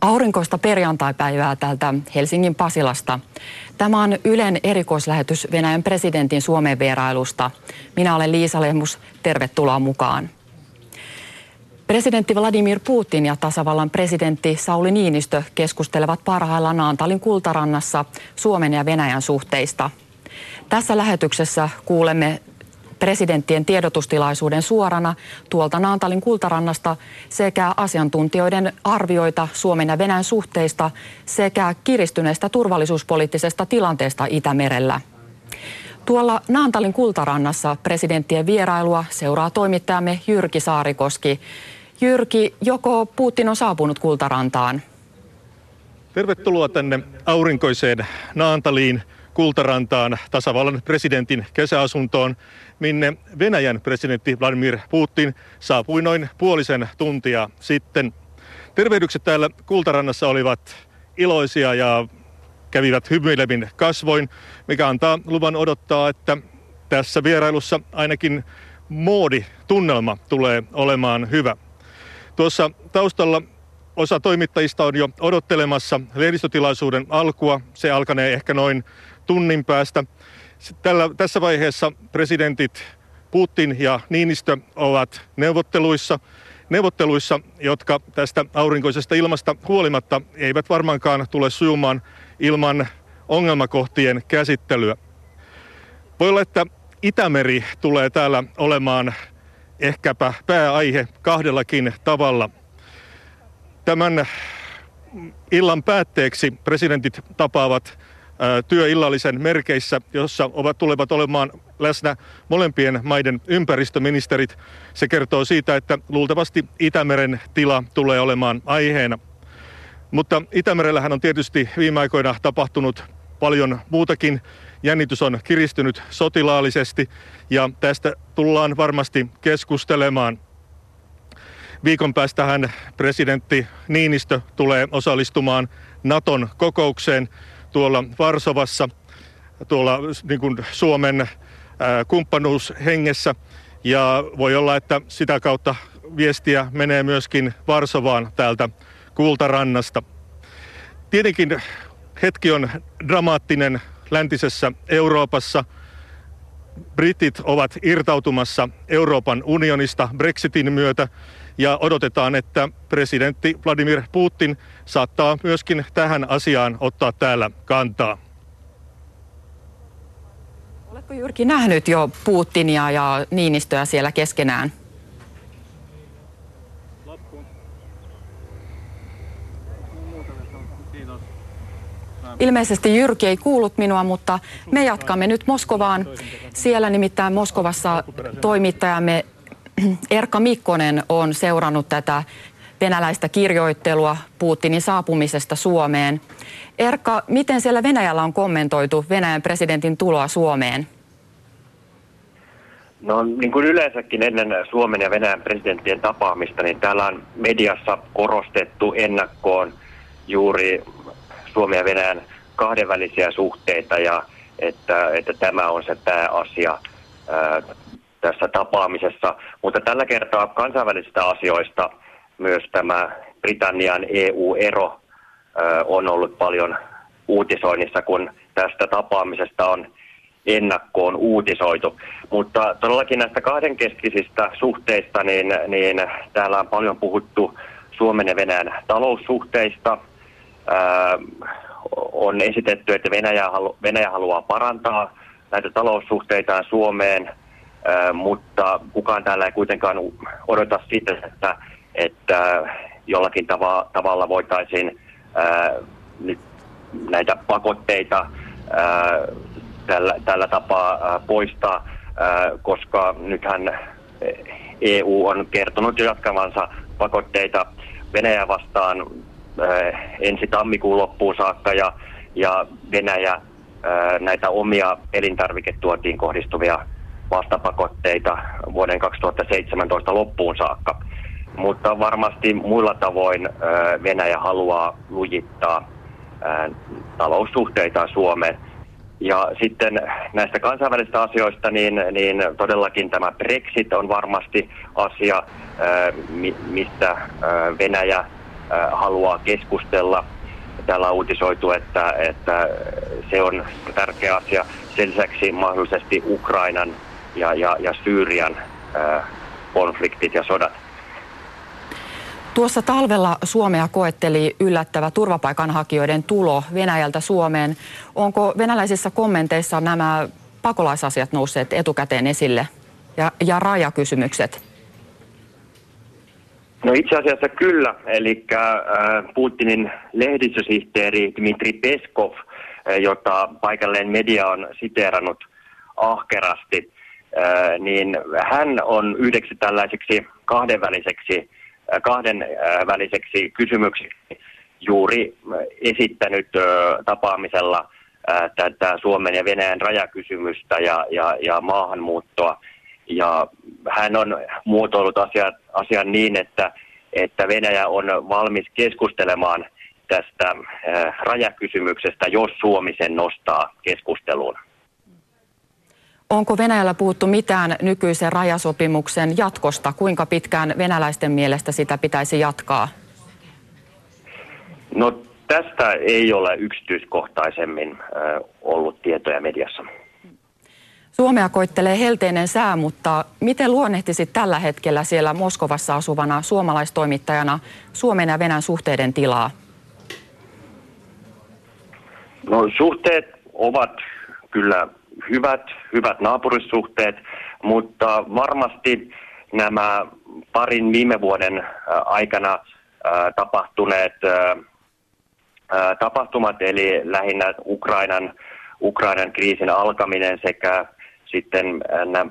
Aurinkoista perjantaipäivää täältä Helsingin Pasilasta. Tämä on Ylen erikoislähetys Venäjän presidentin Suomen vierailusta. Minä olen Liisa Lehmus, tervetuloa mukaan. Presidentti Vladimir Putin ja tasavallan presidentti Sauli Niinistö keskustelevat parhaillaan Naantalin kultarannassa Suomen ja Venäjän suhteista. Tässä lähetyksessä kuulemme presidenttien tiedotustilaisuuden suorana tuolta Naantalin kultarannasta sekä asiantuntijoiden arvioita Suomen ja Venäjän suhteista sekä kiristyneestä turvallisuuspoliittisesta tilanteesta Itämerellä. Tuolla Naantalin kultarannassa presidenttien vierailua seuraa toimittajamme Jyrki Saarikoski. Jyrki, joko Putin on saapunut kultarantaan? Tervetuloa tänne aurinkoiseen Naantaliin, kultarantaan, tasavallan presidentin kesäasuntoon minne Venäjän presidentti Vladimir Putin saapui noin puolisen tuntia sitten. Tervehdykset täällä Kultarannassa olivat iloisia ja kävivät hymyilevin kasvoin, mikä antaa luvan odottaa, että tässä vierailussa ainakin moodi, tunnelma tulee olemaan hyvä. Tuossa taustalla osa toimittajista on jo odottelemassa lehdistötilaisuuden alkua. Se alkanee ehkä noin tunnin päästä. Tällä, tässä vaiheessa presidentit Putin ja Niinistö ovat neuvotteluissa, neuvotteluissa, jotka tästä aurinkoisesta ilmasta huolimatta eivät varmaankaan tule sujumaan ilman ongelmakohtien käsittelyä. Voi olla, että Itämeri tulee täällä olemaan ehkäpä pääaihe kahdellakin tavalla. Tämän illan päätteeksi presidentit tapaavat työillallisen merkeissä, jossa ovat, tulevat olemaan läsnä molempien maiden ympäristöministerit. Se kertoo siitä, että luultavasti Itämeren tila tulee olemaan aiheena. Mutta Itämerellähän on tietysti viime aikoina tapahtunut paljon muutakin. Jännitys on kiristynyt sotilaallisesti ja tästä tullaan varmasti keskustelemaan. Viikon päästähän presidentti Niinistö tulee osallistumaan Naton kokoukseen, tuolla Varsovassa, tuolla niin kuin Suomen ää, kumppanuushengessä. Ja voi olla, että sitä kautta viestiä menee myöskin Varsovaan täältä Kultarannasta. Tietenkin hetki on dramaattinen läntisessä Euroopassa. Britit ovat irtautumassa Euroopan unionista Brexitin myötä ja odotetaan, että presidentti Vladimir Putin saattaa myöskin tähän asiaan ottaa täällä kantaa. Oletko Jyrki nähnyt jo Putinia ja Niinistöä siellä keskenään? Ilmeisesti Jyrki ei kuullut minua, mutta me jatkamme nyt Moskovaan. Siellä nimittäin Moskovassa toimittajamme Erkka Mikkonen on seurannut tätä venäläistä kirjoittelua Putinin saapumisesta Suomeen. Erkka, miten siellä Venäjällä on kommentoitu Venäjän presidentin tuloa Suomeen? No niin kuin yleensäkin ennen Suomen ja Venäjän presidenttien tapaamista, niin täällä on mediassa korostettu ennakkoon juuri Suomen ja Venäjän kahdenvälisiä suhteita ja että, että tämä on se pääasia tässä tapaamisessa. Mutta tällä kertaa kansainvälisistä asioista myös tämä Britannian EU-ero on ollut paljon uutisoinnissa, kun tästä tapaamisesta on ennakkoon uutisoitu. Mutta todellakin näistä kahdenkeskisistä suhteista, niin, niin täällä on paljon puhuttu Suomen ja Venäjän taloussuhteista. Ää, on esitetty, että Venäjä, halu, Venäjä haluaa parantaa näitä taloussuhteitaan Suomeen – mutta kukaan täällä ei kuitenkaan odota sitä, että, että jollakin tava, tavalla voitaisiin ää, nyt näitä pakotteita ää, tällä, tällä tapaa ää, poistaa, koska nythän EU on kertonut jatkavansa pakotteita Venäjä vastaan ensi tammikuun loppuun saakka ja, ja Venäjä ää, näitä omia elintarviketuotiin kohdistuvia vastapakotteita vuoden 2017 loppuun saakka. Mutta varmasti muilla tavoin Venäjä haluaa lujittaa taloussuhteita Suomeen. Ja sitten näistä kansainvälisistä asioista, niin, niin todellakin tämä Brexit on varmasti asia, mistä Venäjä haluaa keskustella. Täällä on uutisoitu, että, että se on tärkeä asia. Sen lisäksi mahdollisesti Ukrainan ja, ja, ja Syyrian konfliktit ja sodat. Tuossa talvella Suomea koetteli yllättävä turvapaikanhakijoiden tulo Venäjältä Suomeen. Onko venäläisissä kommenteissa nämä pakolaisasiat nousseet etukäteen esille ja, ja rajakysymykset? No itse asiassa kyllä, eli äh, Putinin lehdistösihteeri Dmitri Peskov, äh, jota paikalleen media on siteerannut ahkerasti, äh, niin hän on yhdeksi tällaiseksi kahdenväliseksi kahden väliseksi kysymykseksi juuri esittänyt tapaamisella tätä Suomen ja Venäjän rajakysymystä ja, ja, ja maahanmuuttoa. Ja hän on muotoillut asian, asian niin, että, että Venäjä on valmis keskustelemaan tästä rajakysymyksestä, jos Suomi sen nostaa keskusteluun. Onko Venäjällä puhuttu mitään nykyisen rajasopimuksen jatkosta? Kuinka pitkään venäläisten mielestä sitä pitäisi jatkaa? No tästä ei ole yksityiskohtaisemmin äh, ollut tietoja mediassa. Suomea koittelee helteinen sää, mutta miten luonnehtisit tällä hetkellä siellä Moskovassa asuvana suomalaistoimittajana Suomen ja Venäjän suhteiden tilaa? No suhteet ovat kyllä hyvät, hyvät naapurissuhteet, mutta varmasti nämä parin viime vuoden aikana tapahtuneet tapahtumat, eli lähinnä Ukrainan, Ukrainan kriisin alkaminen sekä sitten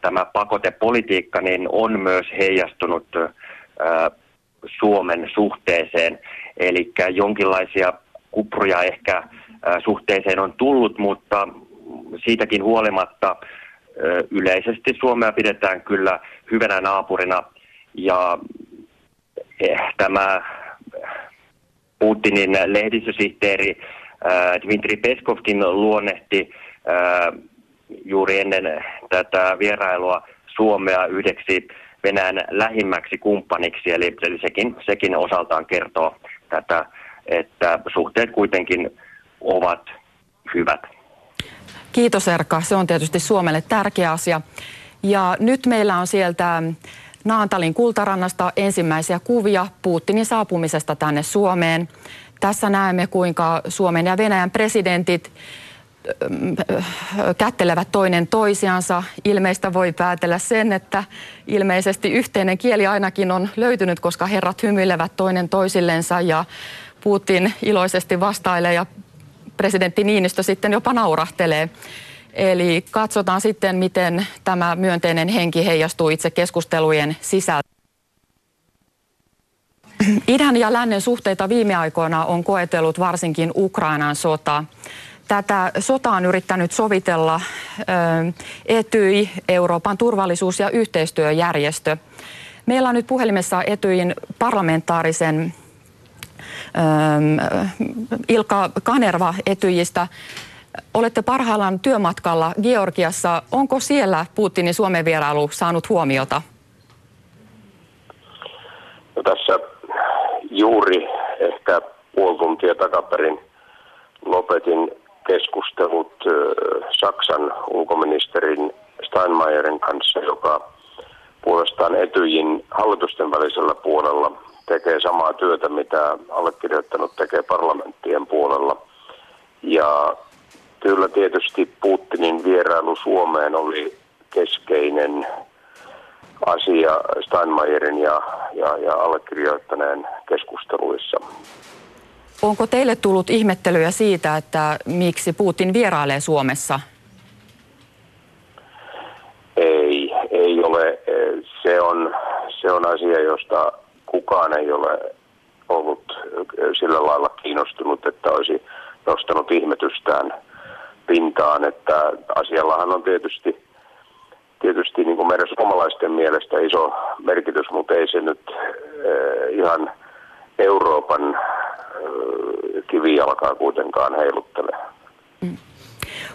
tämä pakotepolitiikka, niin on myös heijastunut Suomen suhteeseen. Eli jonkinlaisia kupruja ehkä suhteeseen on tullut, mutta siitäkin huolimatta yleisesti Suomea pidetään kyllä hyvänä naapurina ja eh, tämä Putinin lehdistösihteeri Dmitri Peskovkin luonnehti juuri ennen tätä vierailua Suomea yhdeksi Venäjän lähimmäksi kumppaniksi, eli, eli sekin, sekin osaltaan kertoo tätä, että suhteet kuitenkin ovat hyvät. Kiitos Erka, se on tietysti Suomelle tärkeä asia. Ja nyt meillä on sieltä Naantalin kultarannasta ensimmäisiä kuvia Putinin saapumisesta tänne Suomeen. Tässä näemme, kuinka Suomen ja Venäjän presidentit kättelevät toinen toisiansa. Ilmeistä voi päätellä sen, että ilmeisesti yhteinen kieli ainakin on löytynyt, koska herrat hymyilevät toinen toisillensa ja Putin iloisesti vastailee ja presidentti Niinistö sitten jopa naurahtelee. Eli katsotaan sitten, miten tämä myönteinen henki heijastuu itse keskustelujen sisällä. Idän ja lännen suhteita viime aikoina on koetellut varsinkin Ukrainan sota. Tätä sotaa on yrittänyt sovitella Etyi, Euroopan turvallisuus- ja yhteistyöjärjestö. Meillä on nyt puhelimessa Etyin parlamentaarisen Ilka Kanerva Etyjistä. Olette parhaillaan työmatkalla Georgiassa. Onko siellä Putinin Suomen vierailu saanut huomiota? No tässä juuri ehkä puoli tuntia takaperin lopetin keskustelut Saksan ulkoministerin Steinmeierin kanssa, joka puolestaan Etyjin hallitusten välisellä puolella tekee samaa työtä, mitä allekirjoittanut tekee parlamenttien puolella. Ja kyllä tietysti Putinin vierailu Suomeen oli keskeinen asia Steinmeierin ja, ja, ja allekirjoittaneen keskusteluissa. Onko teille tullut ihmettelyä siitä, että miksi Putin vierailee Suomessa? Ei, ei ole. Se on, se on asia, josta kukaan ei ole ollut sillä lailla kiinnostunut, että olisi nostanut ihmetystään pintaan, että asiallahan on tietysti, tietysti niin kuin meidän suomalaisten mielestä iso merkitys, mutta ei se nyt eh, ihan Euroopan eh, kivijalkaa kuitenkaan heiluttele. Mm.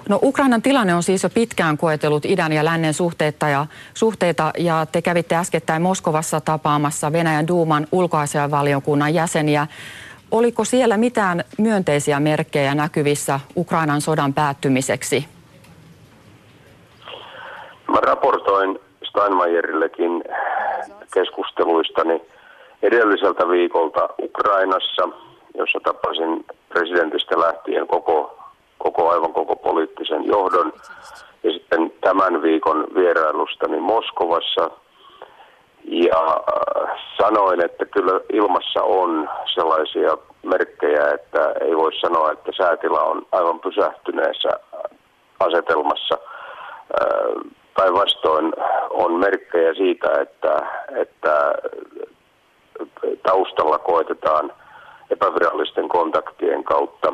No Ukrainan tilanne on siis jo pitkään koetellut idän ja lännen suhteita ja, suhteita, ja te kävitte äskettäin Moskovassa tapaamassa Venäjän Duuman ulkoasianvaliokunnan jäseniä. Oliko siellä mitään myönteisiä merkkejä näkyvissä Ukrainan sodan päättymiseksi? Mä raportoin Steinmeierillekin keskusteluistani edelliseltä viikolta Ukrainassa, jossa tapasin presidentistä lähtien koko, koko aivan koko poliittisen johdon. Ja sitten tämän viikon vierailustani Moskovassa. Ja äh, sanoin, että kyllä ilmassa on sellaisia merkkejä, että ei voi sanoa, että säätila on aivan pysähtyneessä asetelmassa. Äh, Päinvastoin on merkkejä siitä, että, että taustalla koetetaan epävirallisten kontaktien kautta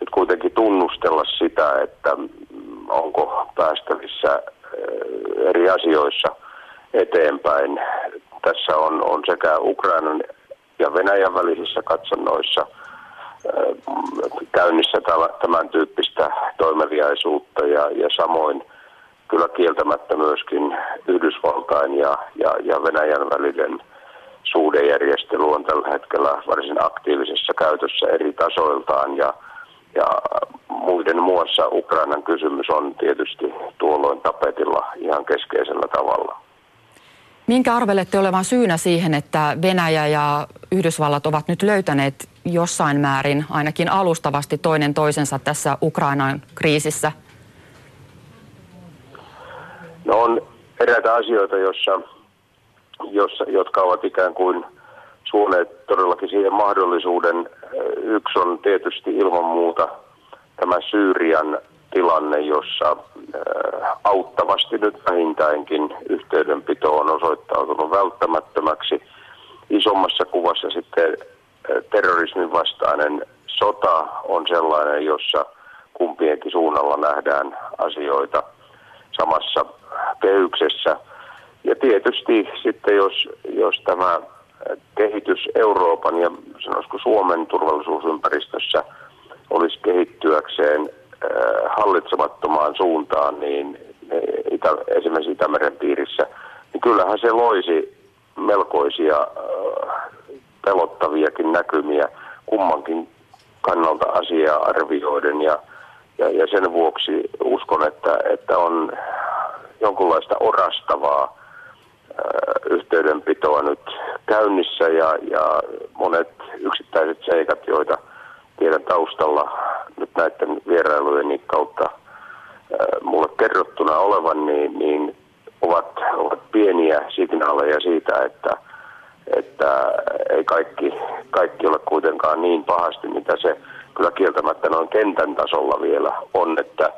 nyt kuitenkin tunnustella sitä, että onko päästävissä eri asioissa eteenpäin. Tässä on, on sekä Ukrainan ja Venäjän välisissä katsannoissa eh, käynnissä tämän tyyppistä toimeliaisuutta ja, ja samoin – kyllä kieltämättä myöskin Yhdysvaltain ja, ja, ja Venäjän välinen suhdejärjestely on tällä hetkellä varsin aktiivisessa käytössä eri tasoiltaan ja, ja muiden muassa Ukrainan kysymys on tietysti tuolloin tapetilla ihan keskeisellä tavalla. Minkä arvelette olevan syynä siihen, että Venäjä ja Yhdysvallat ovat nyt löytäneet jossain määrin ainakin alustavasti toinen toisensa tässä Ukrainan kriisissä – No on eräitä asioita, jossa, jossa, jotka ovat ikään kuin suuneet todellakin siihen mahdollisuuden. Yksi on tietysti ilman muuta tämä Syyrian tilanne, jossa äh, auttavasti nyt vähintäänkin yhteydenpito on osoittautunut välttämättömäksi. Isommassa kuvassa sitten äh, terrorismin vastainen sota on sellainen, jossa kumpienkin suunnalla nähdään asioita samassa kehyksessä. Ja tietysti sitten jos, jos tämä kehitys Euroopan ja sanoisiko Suomen turvallisuusympäristössä olisi kehittyäkseen äh, hallitsemattomaan suuntaan, niin itä, esimerkiksi Itämeren piirissä, niin kyllähän se loisi melkoisia äh, pelottaviakin näkymiä kummankin kannalta asiaa arvioiden. Ja, ja, ja sen vuoksi uskon, että, että on jonkunlaista orastavaa yhteydenpitoa nyt käynnissä ja, ja monet yksittäiset seikat, joita tiedän taustalla nyt näiden vierailujen kautta mulle kerrottuna olevan, niin, niin ovat, ovat pieniä signaaleja siitä, että, että ei kaikki, kaikki ole kuitenkaan niin pahasti, mitä se kyllä kieltämättä noin kentän tasolla vielä on, että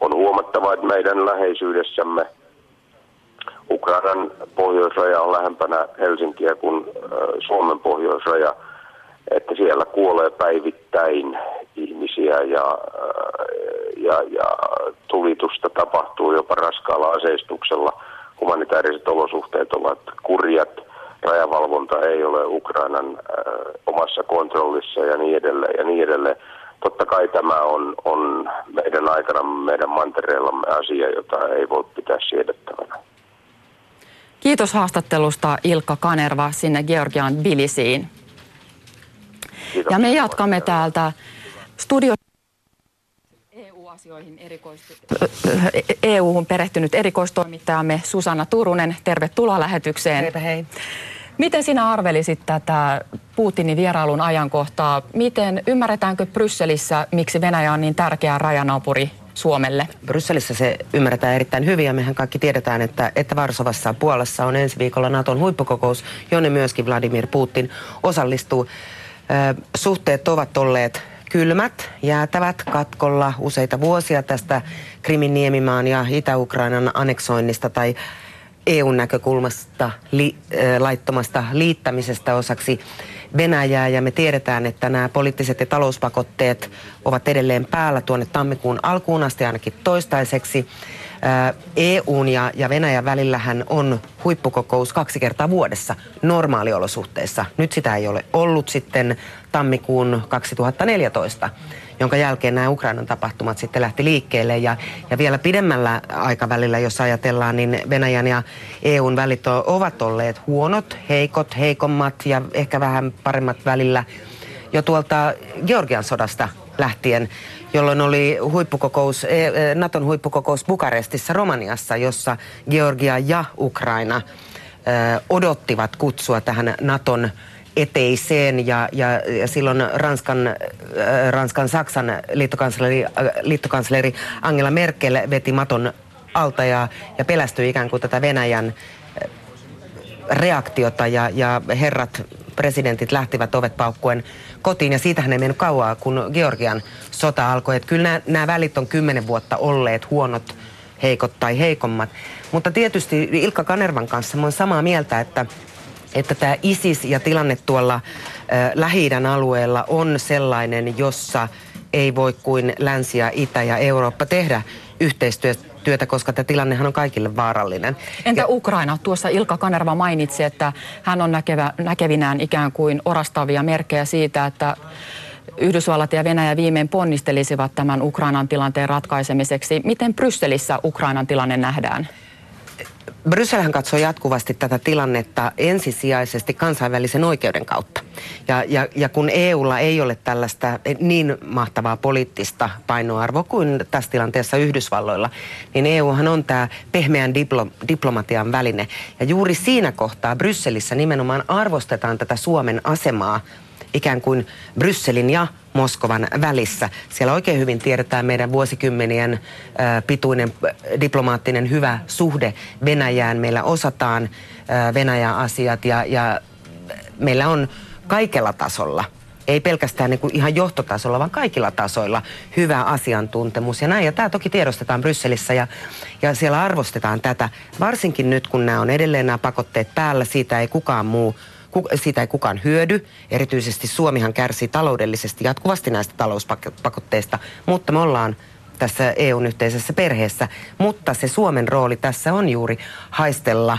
on huomattava, että meidän läheisyydessämme Ukrainan pohjoisraja on lähempänä Helsinkiä kuin Suomen pohjoisraja, että siellä kuolee päivittäin ihmisiä ja, ja, ja tulitusta tapahtuu jopa raskaalla aseistuksella. Humanitaariset olosuhteet ovat kurjat, rajavalvonta ei ole Ukrainan omassa kontrollissa ja niin edelleen ja niin edelleen totta kai tämä on, on meidän aikana meidän mantereellamme asia, jota ei voi pitää siedettävänä. Kiitos haastattelusta Ilkka Kanerva sinne Georgian Bilisiin. Kiitos. Ja me jatkamme täältä studio EU-asioihin erikoistu... EU-hun perehtynyt erikoistoimittajamme Susanna Turunen. Tervetuloa lähetykseen. Heipä hei. Miten sinä arvelisit tätä Putinin vierailun ajankohtaa? Miten ymmärretäänkö Brysselissä, miksi Venäjä on niin tärkeä rajanaapuri Suomelle? Brysselissä se ymmärretään erittäin hyvin ja mehän kaikki tiedetään, että, että Varsovassa Puolassa on ensi viikolla Naton huippukokous, jonne myöskin Vladimir Putin osallistuu. suhteet ovat olleet kylmät, jäätävät katkolla useita vuosia tästä Krimin niemimaan ja Itä-Ukrainan aneksoinnista tai EUn näkökulmasta li, laittomasta liittämisestä osaksi Venäjää ja me tiedetään, että nämä poliittiset ja talouspakotteet ovat edelleen päällä tuonne tammikuun alkuun asti ainakin toistaiseksi. EUn ja, ja Venäjän välillähän on huippukokous kaksi kertaa vuodessa normaaliolosuhteissa. Nyt sitä ei ole ollut sitten tammikuun 2014 jonka jälkeen nämä Ukrainan tapahtumat sitten lähti liikkeelle. Ja, ja vielä pidemmällä aikavälillä, jos ajatellaan, niin Venäjän ja EUn välit ovat olleet huonot, heikot, heikommat ja ehkä vähän paremmat välillä jo tuolta Georgian sodasta lähtien, jolloin oli huippukokous, e, e, Naton huippukokous Bukarestissa Romaniassa, jossa Georgia ja Ukraina odottivat kutsua tähän Naton eteiseen. Ja, ja, ja silloin Ranskan, Ranskan Saksan liittokansleri, liittokansleri Angela Merkel veti maton alta ja, ja pelästyi ikään kuin tätä Venäjän reaktiota. Ja, ja herrat presidentit lähtivät ovet paukkuen kotiin ja siitähän ei mennyt kauaa, kun Georgian sota alkoi. Että kyllä nämä, nämä välit on kymmenen vuotta olleet huonot, heikot tai heikommat. Mutta tietysti Ilkka Kanervan kanssa mä olen samaa mieltä, että että tämä ISIS ja tilanne tuolla äh, lähi alueella on sellainen, jossa ei voi kuin Länsi ja Itä ja Eurooppa tehdä yhteistyötä, koska tämä tilannehan on kaikille vaarallinen. Entä ja, Ukraina? Tuossa Ilka Kanerva mainitsi, että hän on näkevä, näkevinään ikään kuin orastavia merkkejä siitä, että Yhdysvallat ja Venäjä viimein ponnistelisivat tämän Ukrainan tilanteen ratkaisemiseksi. Miten Brysselissä Ukrainan tilanne nähdään? Brysselhän katsoo jatkuvasti tätä tilannetta ensisijaisesti kansainvälisen oikeuden kautta. Ja, ja, ja kun EUlla ei ole tällaista niin mahtavaa poliittista painoarvoa kuin tässä tilanteessa Yhdysvalloilla, niin EUhan on tämä pehmeän diplo, diplomatian väline. Ja juuri siinä kohtaa Brysselissä nimenomaan arvostetaan tätä Suomen asemaa ikään kuin Brysselin ja Moskovan välissä. Siellä oikein hyvin tiedetään meidän vuosikymmenien pituinen diplomaattinen hyvä suhde Venäjään. Meillä osataan Venäjän asiat ja, ja meillä on kaikella tasolla ei pelkästään niin kuin ihan johtotasolla, vaan kaikilla tasoilla hyvä asiantuntemus ja näin. Ja tämä toki tiedostetaan Brysselissä ja, ja siellä arvostetaan tätä, varsinkin nyt kun nämä on edelleen nämä pakotteet päällä, siitä ei kukaan muu siitä ei kukaan hyödy. Erityisesti Suomihan kärsii taloudellisesti jatkuvasti näistä talouspakotteista, mutta me ollaan tässä EUn yhteisessä perheessä. Mutta se Suomen rooli tässä on juuri haistella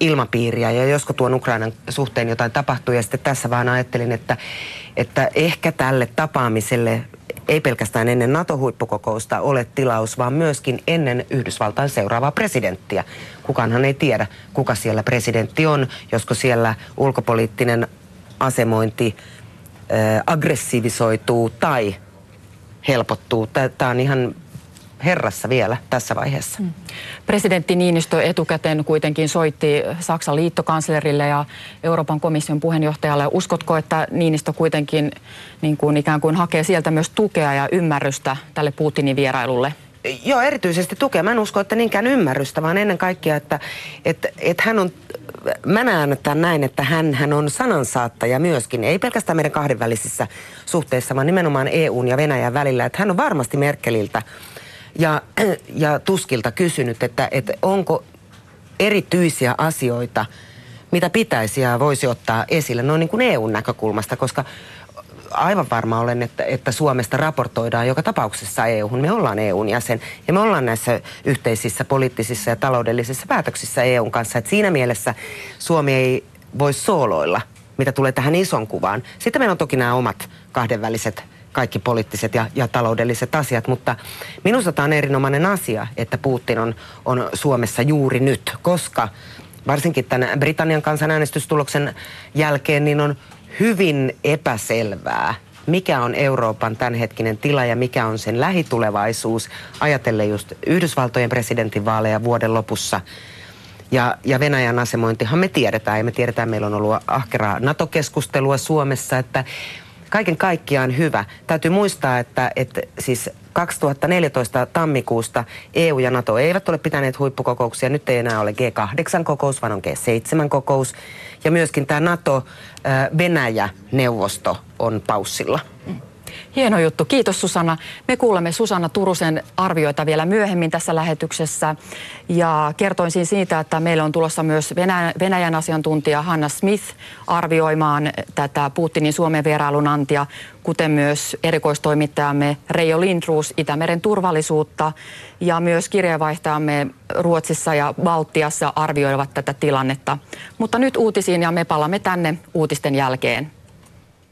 ilmapiiriä ja josko tuon Ukrainan suhteen jotain tapahtuu. Ja sitten tässä vaan ajattelin, että, että ehkä tälle tapaamiselle ei pelkästään ennen NATO-huippukokousta ole tilaus, vaan myöskin ennen Yhdysvaltain seuraavaa presidenttiä. Kukaanhan ei tiedä, kuka siellä presidentti on, josko siellä ulkopoliittinen asemointi aggressiivisoituu tai helpottuu. Tämä on ihan herrassa vielä tässä vaiheessa. Mm. Presidentti Niinistö etukäteen kuitenkin soitti Saksan liittokanslerille ja Euroopan komission puheenjohtajalle. Uskotko, että Niinistö kuitenkin niin kuin ikään kuin hakee sieltä myös tukea ja ymmärrystä tälle Putinin vierailulle? Joo, erityisesti tukea. Mä en usko, että niinkään ymmärrystä, vaan ennen kaikkea, että, että, että hän on mä näen tämän näin, että hän, hän on sanansaattaja myöskin, ei pelkästään meidän kahdenvälisissä suhteissa, vaan nimenomaan EUn ja Venäjän välillä. Että hän on varmasti Merkeliltä ja, ja Tuskilta kysynyt, että, että onko erityisiä asioita, mitä pitäisi ja voisi ottaa esille noin niin kuin EUn näkökulmasta, koska aivan varma olen, että, että Suomesta raportoidaan joka tapauksessa EU-hun. Me ollaan EUn jäsen ja me ollaan näissä yhteisissä poliittisissa ja taloudellisissa päätöksissä EUn kanssa. Et siinä mielessä Suomi ei voi sooloilla, mitä tulee tähän ison kuvaan. Sitten meillä on toki nämä omat kahdenväliset kaikki poliittiset ja, ja taloudelliset asiat, mutta minusta tämä on erinomainen asia, että Putin on, on Suomessa juuri nyt, koska varsinkin tämän Britannian kansanäänestystuloksen jälkeen niin on hyvin epäselvää, mikä on Euroopan tämänhetkinen tila ja mikä on sen lähitulevaisuus, ajatellen just Yhdysvaltojen presidentinvaaleja vuoden lopussa. Ja, ja Venäjän asemointihan me tiedetään, ja me tiedetään, meillä on ollut ahkeraa NATO-keskustelua Suomessa, että kaiken kaikkiaan hyvä. Täytyy muistaa, että, että siis 2014 tammikuusta EU ja NATO eivät ole pitäneet huippukokouksia. Nyt ei enää ole G8-kokous, vaan on G7-kokous. Ja myöskin tämä NATO-Venäjä-neuvosto on paussilla. Hieno juttu. Kiitos Susanna. Me kuulemme Susanna Turusen arvioita vielä myöhemmin tässä lähetyksessä. Ja kertoisin siitä, että meillä on tulossa myös Venäjän asiantuntija Hanna Smith arvioimaan tätä Putinin Suomen vierailun antia, kuten myös erikoistoimittajamme Reijo Lindruus Itämeren turvallisuutta ja myös kirjeenvaihtajamme Ruotsissa ja Baltiassa arvioivat tätä tilannetta. Mutta nyt uutisiin ja me palamme tänne uutisten jälkeen.